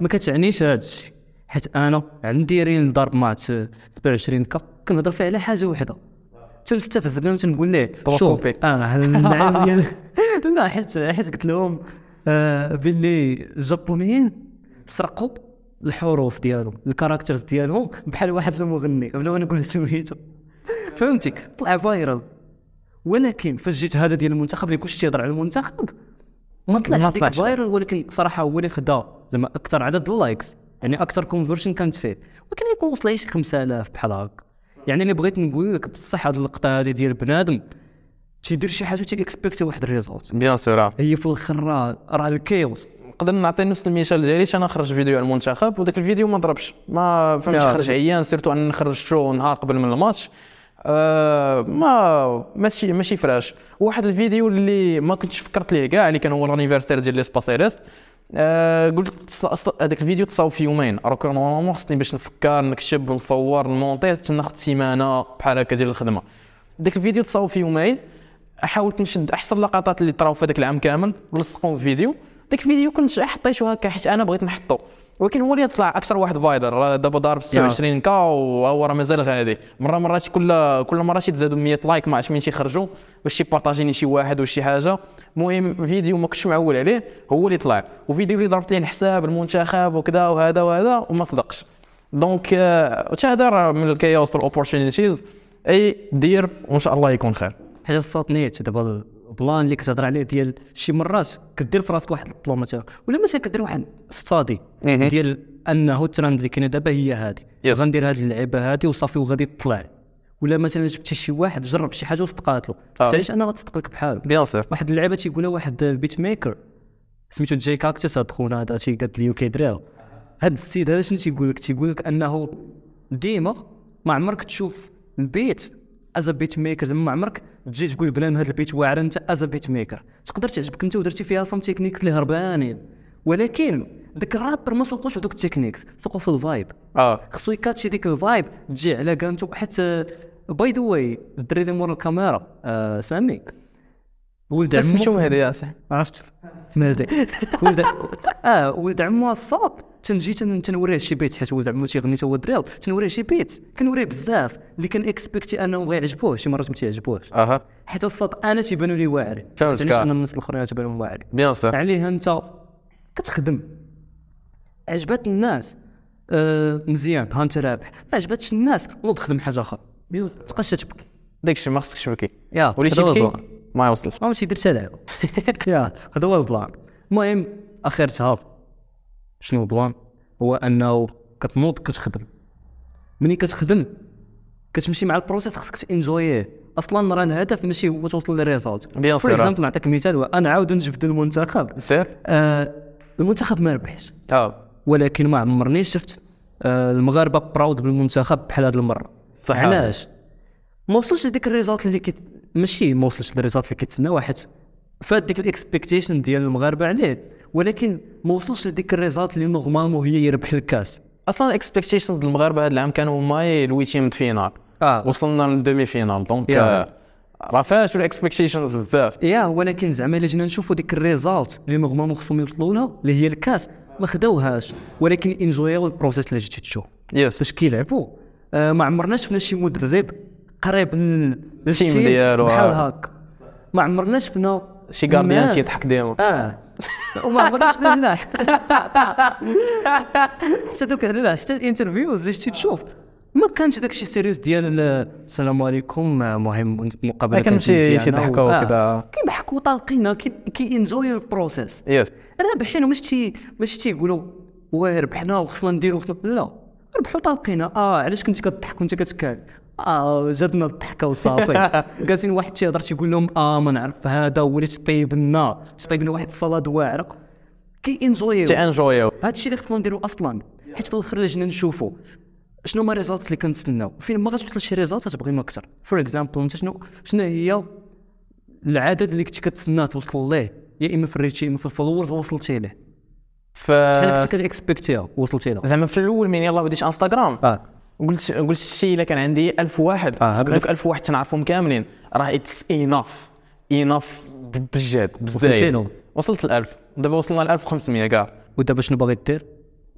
ما كتعنيش هاد الشيء. حيت أنا عندي reel ضرب ماتش 27 K كنهضر فيه على حاجة وحدة. تنستفز بهم تنقول ليه شوف. آه (laughs) لا حيت حيت قلت لهم آه باللي الجابونيين سرقوا الحروف ديالهم ال characters ديالهم بحال واحد المغني. بلا ما نقول سميتو. (laughs) فهمتي طلع viral ولكن فاش جيت هذا ديال المنتخب اللي كلشي تيهضر على المنتخب ما طلعش ديك. viral ولكن صراحة هو اللي خدا زعما أكثر عدد ال likes يعني أكثر conversion كانت فيه. ولكن يكون وصل لي شي 5000 بحال هكا يعني اللي بغيت نقول لك بصح هاد اللقطه هادي ديال بنادم تيدير شي حاجة تي expect ي واحد ال result bien sûr هي في الآخر راه راه ال chaos. نقدر نعطي نفس المثال ديالي أنا خرج فيديو على المنتخب وذاك الفيديو ما ضربش. ما فهمتش خرج عيان surtout أن نخرج شو نهار قبل من الماتش. آه ما ماشي ماشي فراش. واحد الفيديو اللي ما كنتش فكرت ليه كاع اللي كان هو l'anniversaire ديال لي سباسيريست آه قلت هذاك الفيديو تصاوب في يومين. راك normalement خصني باش نفكر نكتب نصور ن monter تناخذ سيمانة بحال هكا ديال الخدمة. داك الفيديو تصاوب في يومين. حاولت نشد أحسن اللقطات اللي طراو في هذاك العام كامل ولصقهم في فيديو داك الفيديو كنت حطيته هكا حيت أنا بغيت نحطه ولكن هو اللي طلع أكثر واحد viral دابا ضارب 26 K وهو راه مازال غادي مرة مرات كل كل مره تزادوا 100 like ما عرفتش منين تيخرجوا باش يبارطاجيني شي واحد ولا شي حاجة. المهم فيديو ما كنتش معول عليه هو اللي طلع. وفيديو اللي ضربت ليه الحساب المنتخب وكذا وهذا وهذا وما صدقش. donc آه، هذا راه من ال chaos وال opportunities أي دير وإن شاء الله يكون خير. حاجة صات نيت دابا البلان اللي كتهضر عليه ديال شي مرات كدير في راسك واحد البلان مثلا ولا مثلا كدير واحد study. ديال أنه الترند اللي كاينة دابا هي هذه Yes. غندير هذه اللعيبة هذه وصافي وغادي تطلع. ولا مثلا جبتي شي واحد جرب شي حاجة وصدقات له. آه. علاش أنا غتصدق لك بحال بيان واحد اللعيبة تيقولها واحد ال beat maker سميتو Jay Cactus هاد خونا هذا تيقاد لي UK drill هاد السيد هذا شنو تيقول لك تيقول لك أنه ديما ما عمرك تشوف ال beat as beat maker زعما ما عمرك تجي تقول بلان هذا ال beat واعر أنت as beat maker تقدر تعجبك أنت ودرتي فيها some technique اللي هربانين. ولكن داك الرابر ما سوقوش هذوك ال techniques سوقوا في ال vibe آه. خصو ي catch ي ديك ال vibe تجي على كانتو حتى by the way الدري اللي مور الكاميرا آه سامي. ولد عمو سميتو هذا يا صاحبي عرفت؟ مالدي ولد آه ولد عمو الصاد تنجي تن- تنوريه شي beat حيت ولد عمو تيغني تا هو drill تنوريه شي beat. كنوريه بزاف. اللي كان expect ي أنه غيعجبوه شي مرات ما تيعجبوهش. أها. حيت الصاد أنا تيبانوا لي واعرين فهمتك،. أنا الناس الأخرين تيبانوا واعرين bien sûr. عليه أنت كتخدم. عجبات الناس. آه مزيان. ها أنت رابح. ما عجباتش الناس نوض خدم حاجة أخرى. تبقاش تبكي. داكشي ما خصكش تبكي. يا ولي تبكي. ما يوصلش ماشي يدير حتى لعبه يا هذا هو البلان. المهم اخرتها شنو البلان؟ هو أنه كتنوض كتخدم. ملي كتخدم كتمشي مع ال process خصك ت enjoy يه أصلا راه الهدف ماشي هو توصل لل result bien sûr. example نعطيك مثال. هو أنا عاود نجبد المنتخب. سير. آه المنتخب ما ربحش. آه. ولكن ما عمرني شفت آه المغاربة proud بالمنتخب بحال هذه المرة. صح. علاش؟ ما وصلش لديك ال result اللي كت... ماشي ما وصلش لل result اللي كيتسناوها حيت فات ديك ال expectation ديال المغاربة عليه ولكن ما وصلش لديك ال result اللي normalement هي يربح الكاس. أصلا ال expectations المغاربة هذا العام كانوا هما ال huitième finale آه. وصلنا لل demi-finale donc yeah. آه، راه فاشوا ال expectations بزاف. yeah ولكن زعما إلا جينا نشوفوا ديك ال result اللي normalement خصهم يوصلوا لها اللي هي الكاس ما خداوهاش. ولكن enjoy و ال process اللي جيتي تشوف. yes فاش كيلعبوا آه ما عمرنا شفنا شي مدرب قريب لل- لل team ديالو، بحال آه. هاك. ما عمرنا شفنا شي gardien تيضحك ديما. آه. وما عمرنا شفنا (laughs) حتى دوك حتى ال interviews اللي شتي تشوف. ما كانش داك الشيء serious ديال ال- السلام عليكم مهم مقابلة كان شي- ضحكة آه. وكذا. كيضحكوا طالقين كي كي enjoy ال process yes رابحين ومش تي مش تيقولوا واه ربحنا وخصنا نديرو خصنا لا. ربحوا طالقين آه علاش كنت كضحك وانت كتكال آه جاتنا الضحكة وصافي. (laughs) جالسين واحد تيهضر تيقول لهم آه ما نعرف هذا وليت طيب لنا طيب لنا واحد الصلاة واعره كي enjoy و تي enjoy و هذا الشيء اللي خصنا نديرو أصلا حيت في الآخر جينا نشوفوا شنو هما ال result اللي كنتسناو فين ما غتوصل شي result تبغي أكثر. for example أنت شنو شنو هي العدد اللي كنت كتسناه توصل ليه؟ يا إما في ال reach يا إما في ال followers وصلتي ليه. شحال كنت ف كت expect يها وصلتي لها؟ زعما في الأول من يلاه بديت انستغرام آه. قلت قلت شي إلا كان عندي 1000 واحد. آه،. هذوك 1000 واحد تنعرفهم كاملين. راه it's enough enough بجد بزاف. وصلت ل 1000 دابا وصلنا ل 1500 كاع. ودابا شنو باغي دير؟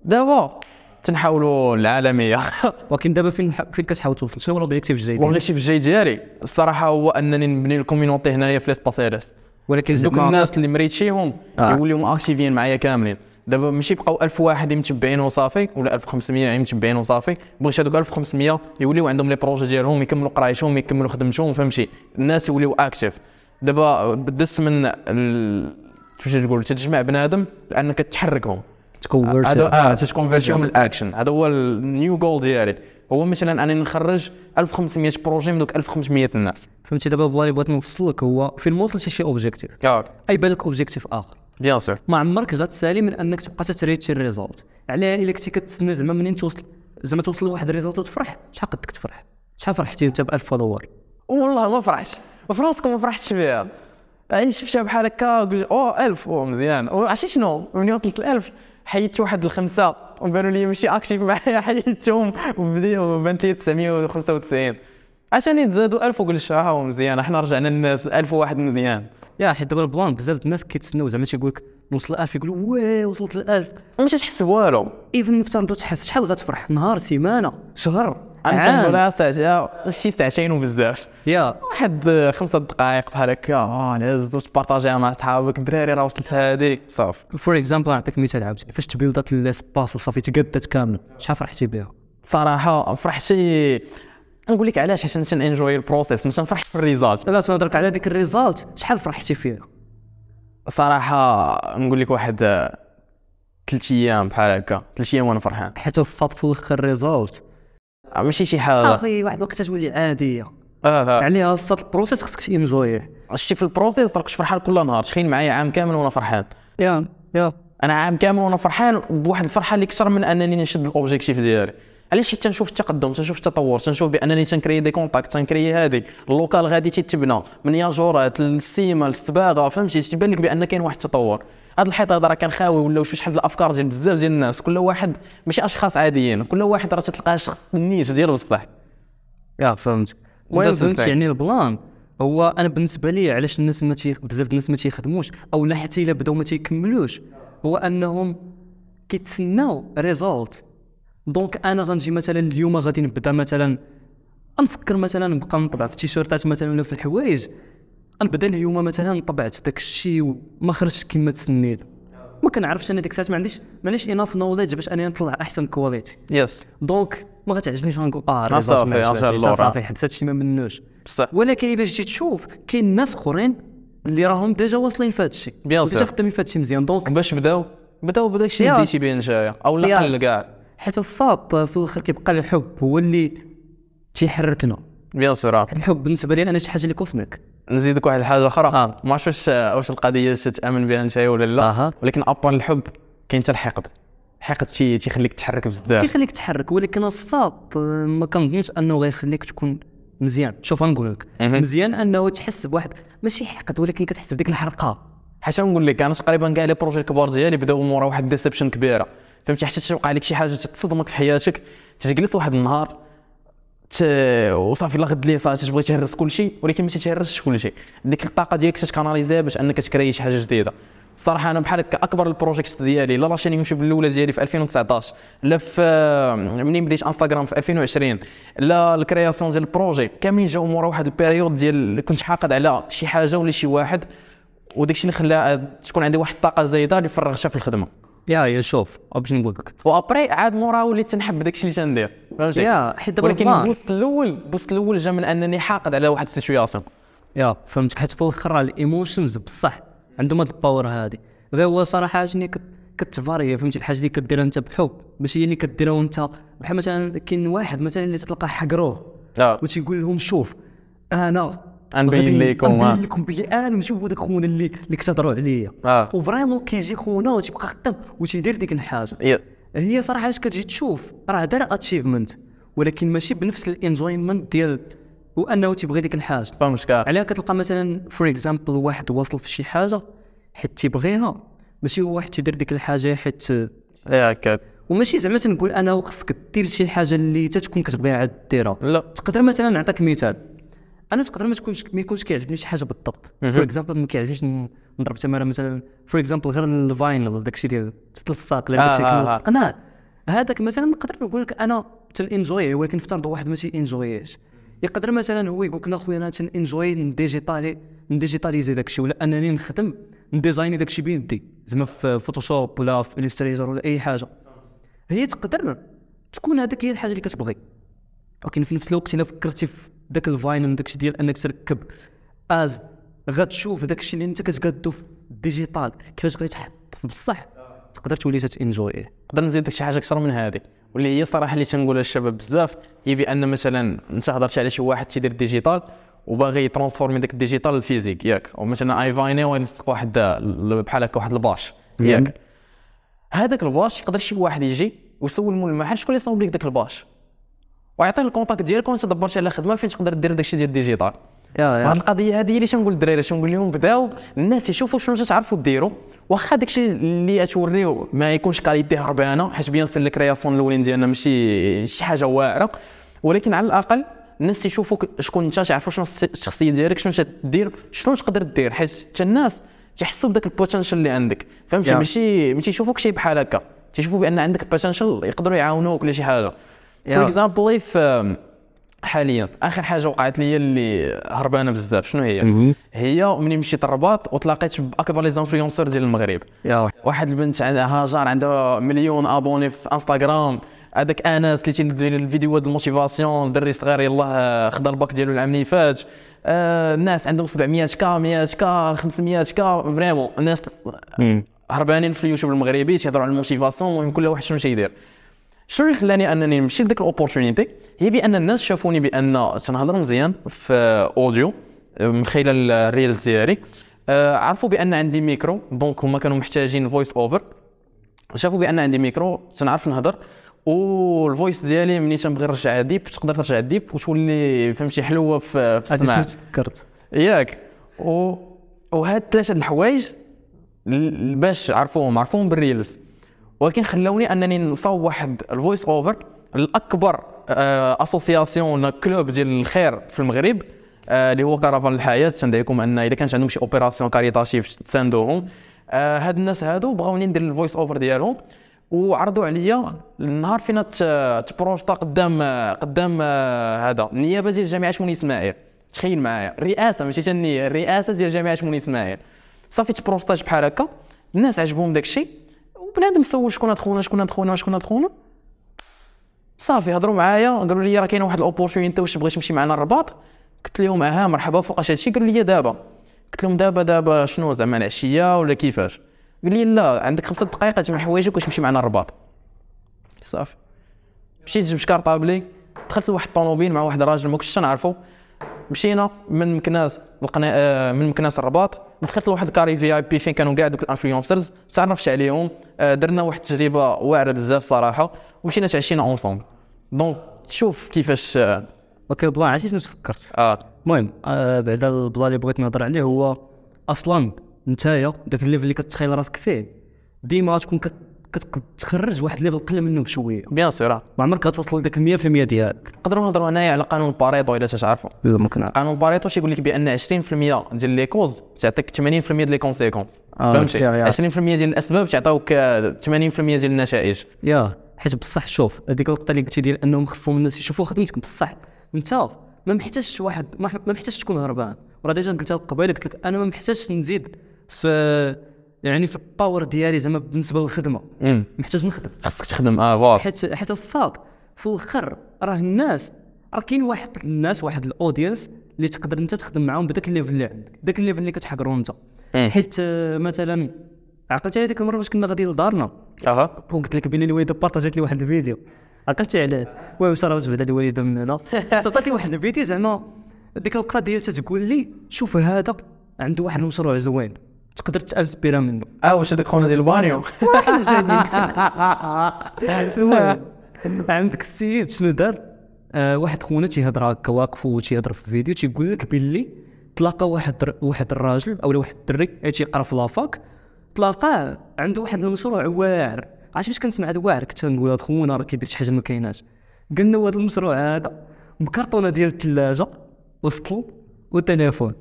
دابا تنحاولوا العالمية. (laughs) ولكن دابا فين فين كتحاول توصل شنو هو ال objectif الجاي ديالك؟ ال objectif الجاي ديالي الصراحة هو أنني نبني ال community هنايا في ليسباسيريس ولكن دوك الناس اللي م reach يهم آه. يوليو actif ين معايا كاملين. دابا ماشي بقاو 1000 واحد متبعين وصافي ولا 1500 متبعين وصافي. بغيت هذوك 1500 يوليو عندهم les projets ديالهم يكملوا قرايتهم يكملوا خدمتهم فهمتي؟ الناس يوليو actifs دابا دس من ال... تقول تجمع بنادم لأنك تحركهم. ت convert. هذا آه تت convert يهم من الاكشن هذا هو ال new goal ديالي. هو مثلا انني نخرج 1500 projet من دوك 1500 الناس. فهمتي؟ دابا بلا اللي بغيت نوصل لك هو فين ما وصلتي شي objectif أي بالك objectif آخر. bien sûr ما عمرك غتسالي من انك تبقى تت reach ي ال result علاه الا كنتي كتسنى زعما منين توصل زعما توصل لواحد ال result وتفرح شحال قدك تفرح؟ شحال فرحتي انت ب 1000 follower والله ما فرحتش. في راسكم ما فرحتش بها يعني شفتها بحال هكا قلت أوه 1000 أوه مزيان. وعرفتي شنو؟ ملي وصلت ل 1000 حيدت واحد الخمسة. وبانوا لي ماشي actifs معايا (laughs) حيدتهم وبديو بانت لي 995 عشان تزادوا 1000 وقلت ها هو مزيان إحنا رجعنا للناس 1000 واحد مزيان. yeah حيت دابا ال plan بزاف الناس كيتسناو. زعما تيقول لك نوصل ل 1000 يقولوا oui وصلت ل 1000 مش تحس بوالو even نفترضوا تحس شحال غتفرح؟ نهار سيمانة شهر أنا. تنقولها شي ساعتين وبزاف. yeah. واحد خمسة دقائق بحال هكا. آه لازم ت partage يها مع صحابك الدراري راه وصلت هذيك صافي. for example نعطيك مثال عاوتاني. فاش ت build ات l'espace وصافي تقدت كامله شحال فرحتي بها؟ صراحة فرحتي نقول لك علاش عشان ت enjoy ال process مش نفرح في ال result لا تنهضرك على ديك ال result شحال فرحتي فيها صراحة نقول لك واحد آه، ثلاث أيام بحال هكا. ثلاث أيام وأنا فرحان. حيت الصاد في الآخر result آه، ماشي شي حاجة. أخي واحد الوقت تولي عادية. آه آه. عليها الصاد ال process خصك ت enjoy يه شتي في ال process راك فرحان كل نهار. تخيل معايا عام كامل وأنا فرحان. yeah yeah. أنا عام كامل وأنا فرحان بواحد الفرحة اللي أكثر من أنني نشد ال objectif ديالي. علاش حيت تنشوف التقدم تنشوف التطور تنشوف بأنني تن créer des contacts تن créer هذيك ال local غادي تيتبنى من ياجورات للسيما للصباغه فهمتي؟ تيبان لك بأن كاين واحد التطور. هذا الحيط هذا راه كان خاوي ولا شي شحال الأفكار ديال بزاف ديال الناس. كل واحد ماشي أشخاص عاديين كل واحد راه تلقاه شخص نيت ديال بصح. yeah فهمت فهمت؟ يعني ال plan هو أنا بالنسبة لي علاش الناس ما تي... بزاف الناس ما تيخدموش أو لا حتى إلا بداو ما تيكملوش هو أنهم كيتسناو result donc أنا غنجي مثلا اليوم غادي نبدأ مثلا نفكر مثلا نبقى نطبع في التيشيرتات مثلا ولا في الحوايج. نبدا اليوم مثلا طبعت داك الشيء وما خرجش كما تسنيت ما كنعرفش أنا ديك الساعات ما عنديش ما عنديش enough knowledge باش اني نطلع أحسن quality yes donc ما غتعجبنيش غنقول آه صافي، صافي آه. حبست شي ما منوش. بصح ولكن إلا جيت تشوف كاين ناس أخرين اللي راهم déjà واصلين في هذا الشيء Bien déjà. خدامين في هذا الشيء مزيان. donc باش بداو بداو بداك الشيء. اللي بديتي به نتايا أو لا. قل كاع. حيت الصاد في الآخر كيبقى الحب هو اللي تيحركنا. bien sûr آه. الحب بالنسبة لي أنا شي حاجة اللي cosmique نزيدك واحد الحاجة أخرى آه. ما عرفتش واش واش القضية تتامن بها أنت ولا لا أها. ولكن à part الحب كاين حتى الحقد. الحقد تي تيخليك تحرك بزاف. كيخليك تحرك ولكن الصاد آه، ما كنظنش أنه غيخليك تكون مزيان. شوف غنقول لك. مزيان أنه تحس بواحد ماشي حقد ولكن كتحس بديك الحرقة. حتى نقول لك أنا تقريبا كاع les projets الكبار ديالي بداو مورا واحد déception كبيرة. فهمتي؟ حتى توقع لك شي حاجة تصدمك في حياتك تجلس واحد النهار ت... وصافي لا غد ليه صافي تبغي تهرس كل شيء ولكن ما تتهرسش كل شيء ديك الطاقة ديالك تت canalise يها باش أنك ت créer شي حاجة جديدة. صراحة أنا بحال هكا أكبر ال projects ديالي لا la chaîne يوتيوب الاولى ديالي في 2019 لا في منين بديت انستغرام في 2020 لا ال création ديال ال projets كاملين جاو مورا واحد ال période ديال كنت حاقد على شي حاجة ولا شي واحد وداك الشيء اللي خلى تكون عندي واحد الطاقة زايدة اللي فرغتها في الخدمة. yeah yeah شوف باش نقول لك؟ و après عاد مورا وليت تنحب داك الشيء اللي تندير فهمتي yeah حيت دابا ولكن. ال boost الأول ال boost الأول جا من أنني حاقد على واحد ال situation yeah فهمتك. حيت في الآخر ال emotions بصح عندهم هاد ال power هادي. غير هو صراحة كت كت varie فهمتي؟ الحاجة اللي كديرها أنت بحب. ماشي هي اللي كديرها وانت بحال مثلا كاين واحد مثلا اللي تلقاه حقروه آه. وتيقول لهم شوف أنا غنبين لكم، آه. نبين لكم بلي أنا ماشي هو داك خونا اللي اللي كتهضروا عليا. آه. و vraiment كيجي خونا وتيبقى خدام وتيدير ديك الحاجة. yeah. هي صراحة اش كتجي تشوف؟ راه دار achievement ولكن ماشي بنفس ال enjoyment ديال وأنه تيبغي ديك الحاجة. فهمت كاع عليها كتلقى مثلا for example واحد واصل في شي حاجة حيت تيبغيها ماشي هو واحد تيدير ديك الحاجة حيت yeah هكاك وماشي زعما تنقول أنا خصك دير شي حاجة اللي تتكون كتبغيها عاد ديرها. لا. تقدر مثلا نعطيك مثال. أنا تقدر ما تكونش ما يكونش كيعجبني شي حاجة بالضبط. for example ما كيعجبنيش نضرب تمارة مثلا. for example غير ال vinyl داكشي ديال تلصاق لا آه، داكشي آه، كيلصق أنا هذاك مثلا نقدر نقول لك أنا تن enjoy ولكن افترض واحد ما تي enjoy يهش يقدر مثلا هو يقول لك لا خويا أنا تن enjoy ن digitali ن digitaliser داكشي ولا أنني نخدم ن design ي داكشي بيدي. زعما في Photoshop ولا في Illustrator ولا أي حاجة. هي تقدر تكون هذيك هي الحاجة اللي كتبغي. ولكن في نفس الوقت إلا فكرتي في داك ال vinyl داك الشيء ديال انك تركب. از غتشوف داك الشيء اللي انت كتقادو في ال digital كيفاش غيتحط في بصح تقدر تولي تت enjoy. نقدر نزيدك شي حاجة أكثر من هذه واللي هي صراحة اللي تنقولها للشباب بزاف هي بأن مثلا انت هضرتي على شي واحد تيدير digital وباغي يـ transformer داك ال digital لل physique ياك. أو مثلا ايفايني ويلصق واحد ال- بحال هكا واحد ال bâche ياك. هذاك ال bâche يقدر شي واحد يجي ويسول مول المحل شكون اللي صاوب لك داك الباش؟ ويعطيك ال contact ديالك وانت دبرتي على خدمة فين تقدر دير داكشي ديال ال digital. يا القضية هذه اللي تنقول للدراري تنقول لهم بداو الناس يشوفوا شنو تعرفوا ديروا. واخا داكشي اللي توريو ما يكونش qualité هربانه حيت bien sûr ال création الأولين ديالنا ماشي شي حاجة واعرة. ولكن على الأقل الناس يشوفوك شكون انت تعرفوا شنو الشخصية ديالك شنو تدير شنو تقدر دير. حيت حتى الناس تيحسوا بداك ال potential اللي عندك. فهمتي. ماشي ما تيشوفوك شي بحال هكا. تيشوفوا بأن عندك ال potential يقدروا يعاونوك ولا شي حاجة. for example في حاليا آخر حاجة وقعت لي اللي هربانة بزاف شنو هي. هي ملي مشيت الرباط وتلاقيت بأكبر les influenceurs ديال المغرب. Yeah. واحد البنت عندها هاجر عندها مليون abonnés في انستغرام هذاك آنس اللي تيدير الفيديوهات ال motivation دري صغير يلاه خدا الباك ديالو العام اللي فات. آه الناس عندهم 700 K 100 K 500 K vraiment الناس هربانين في اليوتيوب المغربي تيهضروا على ال motivation المهم كل واحد شنو تيدير. شنو اللي خلاني أنني نمشي لديك ال opportunité هي بأن الناس شافوني بأن تنهضر مزيان في audio من خلال ال reels ديالي. آه، عرفوا بأن عندي micro donc هما كانوا محتاجين voice over شافوا بأن عندي ميكرو تنعرف نهضر. وال voice ديالي ملي تنبغي نرجع deep تقدر ترجع deep وتولي فهمتي حلوة في, السماع تفكرت ياك. و... وهاد ثلاثة الحوايج باش عرفوهم عرفوهم بال reels. ولكن خلوني أنني نصاوب واحد ال voice over الأكبر association ولا club ديال الخير في المغرب آه، اللي هو كرفان الحياة. تندعيكم أن إذا كانت عندهم شي opération caritative تساندوهم آه، هاد الناس هادو بغاوني ندير ال voice over ديالهم. وعرضوا عليا النهار فين تبروجتا قدام قدام آه، هذا النيابة ديال جامعة مولاي إسماعيل. تخيل معايا الرئاسه ماشي النيابة الرئاسه ديال جامعة مولاي إسماعيل. صافي تبروجتا بحال هكا. الناس عجبهم داك وبنادم سول شكون هاد خونا شكون هاد خونا شكون هاد خونا. صافي هضروا معايا قالوا لي راه كاينة واحد ال opportunité واش بغيتي تمشي معنا الرباط؟ قلت لهم أها مرحبا فوقاش هادشي؟ قالوا لي دابا. قلت لهم دابا دابا شنو زعما العشية ولا كيفاش؟ قال لي لا عندك خمسة دقائق تجمع حوايجك واش تمشي معنا الرباط. صافي. مشيت جبت كارطابلي دخلت لواحد الطوموبيل مع واحد الراجل ما كنتش نعرفو. مشينا من مكناس القنا آه، من مكناس الرباط دخلت لواحد الكاري VIP فين كانوا كاع دوك ال influencers تعرفت عليهم آه، درنا واحد التجربة واعرة بزاف صراحة ومشينا تعشينا ensemble donc شوف كيفاش آه, Okay بلان عرفتي شنو تفكرت آه. المهم آه بعدا البلا اللي بغيت نهضر عليه هو أصلا نتايا داك ال level اللي كتخيل راسك فيه ديما غتكون كت- كتخرج واحد ال level قل منه بشوية. Bien sûr آه. ما عمرك غتوصل لذاك 100% ديالك. نقدروا نهضروا هنايا على قانون باريتو إلا تعرفوا ممكن قانون باريتو تيقول لك بأن 20% ديال les causes تعطيك 80% ديال les conséquences آه، فهمتي؟ Yeah- yeah. 20% ديال الأسباب تعطيوك آه، 80% ديال النتائج. Yeah حيت بصح شوف هذيك اللقطه اللي قلتي ديال أنهم خصهم الناس. يشوفوا خدمتك بصح. انت ما محتاجش واحد ما ما محتاجش تكون هربان. وراه déjà قلتها قبيلة قلت لك أنا ما محتاجش نزيد في يعني في ال power ديالي زعما بالنسبة للخدمة. محتاج نخدم. خاصك تخدم آه voilà حيت حيت الصاد في الآخر راه الناس راه كاين واحد الناس واحد ال audience اللي تقدر انت تخدم معاهم بداك ال level اللي عندك داك ال level اللي كتحقرو انت. حيت آه، مثلا عقلتي هذيك المرة فاش كنا غاديين لدارنا؟ أها. وقلت لك بلي الوالده بارطاجات لي واحد الفيديو. عقلتي عليه المهم صراحة بعدا الوالده من هنا. (laughs) صيفطات لي واحد الفيديو زعما ديك ديال تتقول لي شوف هذا عنده واحد المشروع زوين. تقدر تانسبيرا منه. آه واش هذاك خونا ديال البانيو (laughs) (laughs) عندك السيد شنو دار؟ آه واحد خونا تيهضر هكا واقف وتيهضر في الفيديو تيقول لك باللي تلاقى واحد واحد الراجل أو واحد الدري اللي تيقرا في لافاك تلاقاه عنده واحد المشروع واعر. عرفتي فاش كنسمع هذا واعر؟ كنت نقول هذا خونا راه كيدير شي حاجة ما كايناش. قلنا هذا المشروع هذا بكرتونه ديال الثلاجه وسطو والتليفون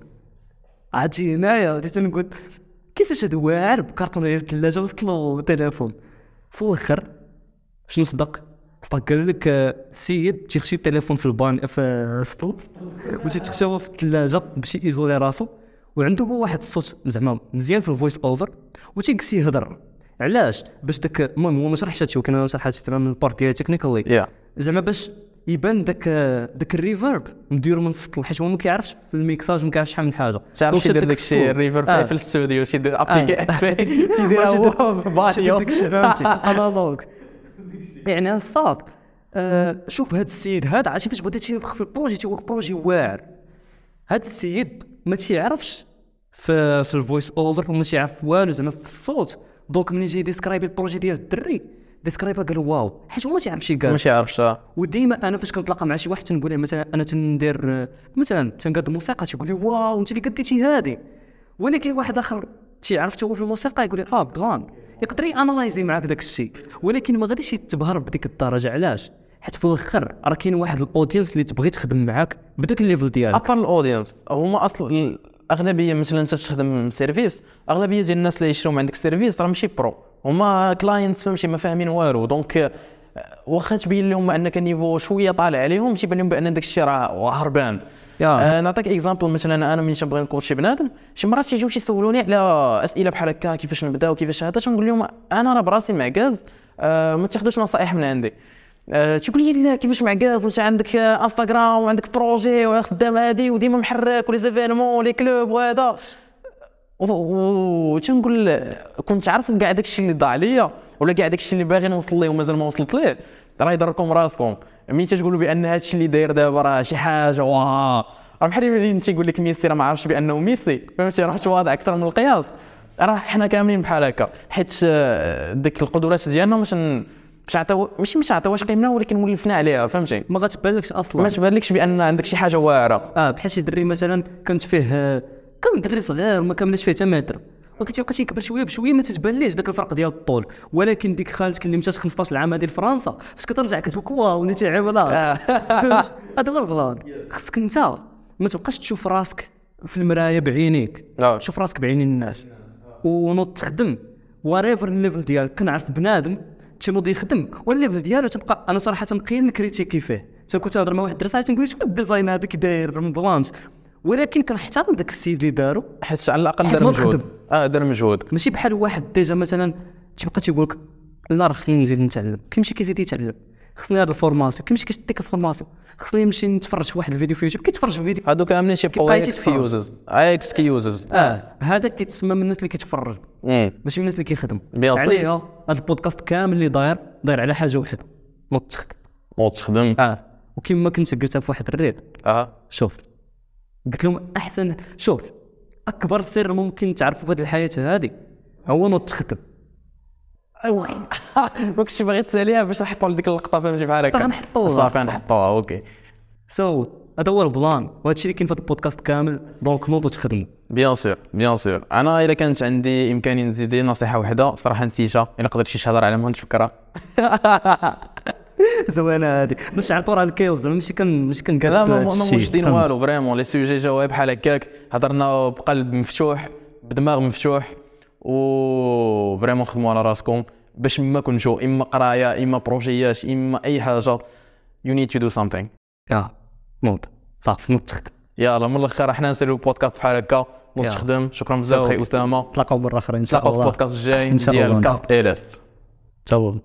عرفتي هنايا بديت نقول كيفاش هذا واعر بكرتونه ديال الثلاجه له التليفون في الآخر شنو صدق؟ صدق قال لك آه، السيد تيخشي التليفون في البان في السطو وتيتخشاو في الثلاجة باش يزولي راسو وعنده هو واحد الصوت زعما مزيان في الفويس اوفر وتيجلس يهضر. علاش؟ باش داك المهم هو ما شرحش هادشي ولكن أنا شرحت من البارت ديالي تكنيكالي زعما باش يبان داك داك الريفرب مدير من السطل حيت هو ما كيعرفش في الميكساج ما كيعرفش شحال من حاجة. تعرف يدير داك (laughs) داك الشيء آه. في الاستوديو شي يدير أبليكي. تيدير هو فهمتي. (laughs) انالوج يعني الصاد آه شوف هذا السيد هذا عرفتي فاش بدا تيوقف في ال projet تيوقف projet واعر. هذا السيد ما تيعرفش في في ال voice over وما تيعرف والو زعما في الصوت. donc ملي جاي describe ال projet ديال الدري؟ describe قال wow حيت هو ما تيعرف شي قال. ماشي عارفش وديما أنا فاش كنتلاقى مع شي واحد تنقول له مثلا أنا تندير آه، مثلا تنقاد الموسيقى تيقول لي wow أنت اللي قديتي هادي ولكن واحد آخر تيعرف هو في الموسيقى يقول لي آه بلان. يقدر يـ analyzer معاك داك الشيء ولكن ما غاديش يتبهر بديك الدرجة علاش؟ حيت في الآخر راه كاين واحد ال audience اللي تبغي تخدم معاك بداك ال level ديالك. à part ال audience هما أصلا الأغلبية مثلا أنت تخدم service أغلبية ديال الناس اللي يشريو من عندك service راه ماشي pro هما clients فهمتي ما فاهمين والو. donc آه، واخا تبين لهم أنك ال niveau شوية طالع عليهم تيبان لهم بأن داك الشيء راه هربان. آه نعطيك example مثلا أنا ملي تنبغي نـ coach شي بنادم شي مرات تيجيو يسولوني على أسئلة بحال هكا كيفاش نبدا وكيفاش هذا تنقول لهم أنا راه براسي معكاز آه ما تاخذوش نصائح من عندي. آه تيقول لي لا كيفاش معكاز وانت عندك انستغرام وعندك projet وخدام هادي وديما محرك و les événements و les clubs وهذا. وتنقول كنت عارف كاع داك الشيء اللي ضاع ليا ولا كاع داك الشيء اللي باغي نوصل ليه ومازال ما وصلت ليه؟ راه يضحككم راسكم. ملي تتقولوا بأن هذا الشيء اللي داير دابا راه شي حاجة wow راه بحال ملي تيقول لك ميسي راه ما عارفش بأنه ميسي. فهمتي؟ راه تواضع أكثر من القياس. راه حنا كاملين بحال هكا. حيت آه، ديك القدرات ديالنا باش ن- باش نعطيو ماشي باش نعطيوهاش قيمنا ولكن ولفنا عليها. فهمتي؟ ما غتبانلكش أصلا. ما تبانلكش بأن عندك شي حاجة واعرة. آه بحال شي دري مثلا كنت فيه آه، كان دري صغير ما كملش فيه حتى متر. ولكن تيبقى تيكبر شوية بشوية ما تتبانليش داك الفرق ديال الطول. ولكن ديك خالتك اللي مشات 15 عام هذه لفرنسا فاش كترجع كتقول واو عبلا فهمت؟ (laughs) هذا هو الغلط خصك انت ما تبقاش تشوف راسك في المراية بعينيك. آه. شوف راسك بعين الناس. ونوض تخدم. وريفر ال level ديالك كنعرف بنادم تينوض يخدم. وال level ديالو تبقى أنا صراحة تنقيل نكريتيكي فيه. تنكون تهضر مع واحد الدرس عاد تنقول شنو ال design هذاك داير من بلانش؟ ولكن كنحترم داك السيد اللي دارو. حيت على الأقل دار ما مجهود. آه دار مجهود. ماشي بحال واحد déjà مثلا تيبقى تيقول لك لا راه خصني نزيد نتعلم. كيمشي كيزيد يتعلم. خصني هاد ال formation. كيمشي كيشديك ال formation. خصني نمشي نتفرج في واحد الفيديو في يوتيوب. كيتفرج في فيديو. هادو كاملين شي يتفرج. excuses excuses آه هذا كيتسمى من الناس اللي كيتفرج. ماشي من الناس اللي كيخدم. عليها هذا البودكاست كامل اللي داير داير على حاجة وحده نوض تخدم. وتخدم آه وكما كنت قلتها في واحد ال reel. آه. شوف. قلت لهم أحسن. شوف أكبر سر ممكن تعرفوا في هذه الحياة هذه هو نوض تخدم ايوا (laughs) ما كنتش باغي تساليها باش نحطوا لديك اللقطة فهمتي بحال هكا. غنحطوها. صافي نحطوها okay. so هذا هو ال plan. وهذا الشيء اللي كاين في هذا البودكاست كامل. donc نوضوا تخدموا bien sûr bien sûr. أنا إلا كانت عندي إمكانية نزيد نصيحة واحدة صراحة نسيتها. إلا قدرت شي هضر على ما نتفكرها (laughs) زوينه هذه باش عرفوا راه الكيوز. زعما ماشي كان ماشي كان لا ما موجدين؟ والو. vraiment les sujets جاوا بحال هكاك. هضرنا بقلب مفتوح بدماغ مفتوح و vraiment خدموا على راسكم. باش ما كنتو إما قراية إما بروجيات إما أي حاجة. you need to do something يا نوض. صافي نوض تخدم يلا من الآخر حنا نساليو بودكاست بحال هكا. يلا. نتخدم شكرا بزاف أخي أسامة. نتلاقاو مره أخرى إن شاء نتلاقاو في الله. البودكاست الجاي. ديال الله. كاست ايلست تمام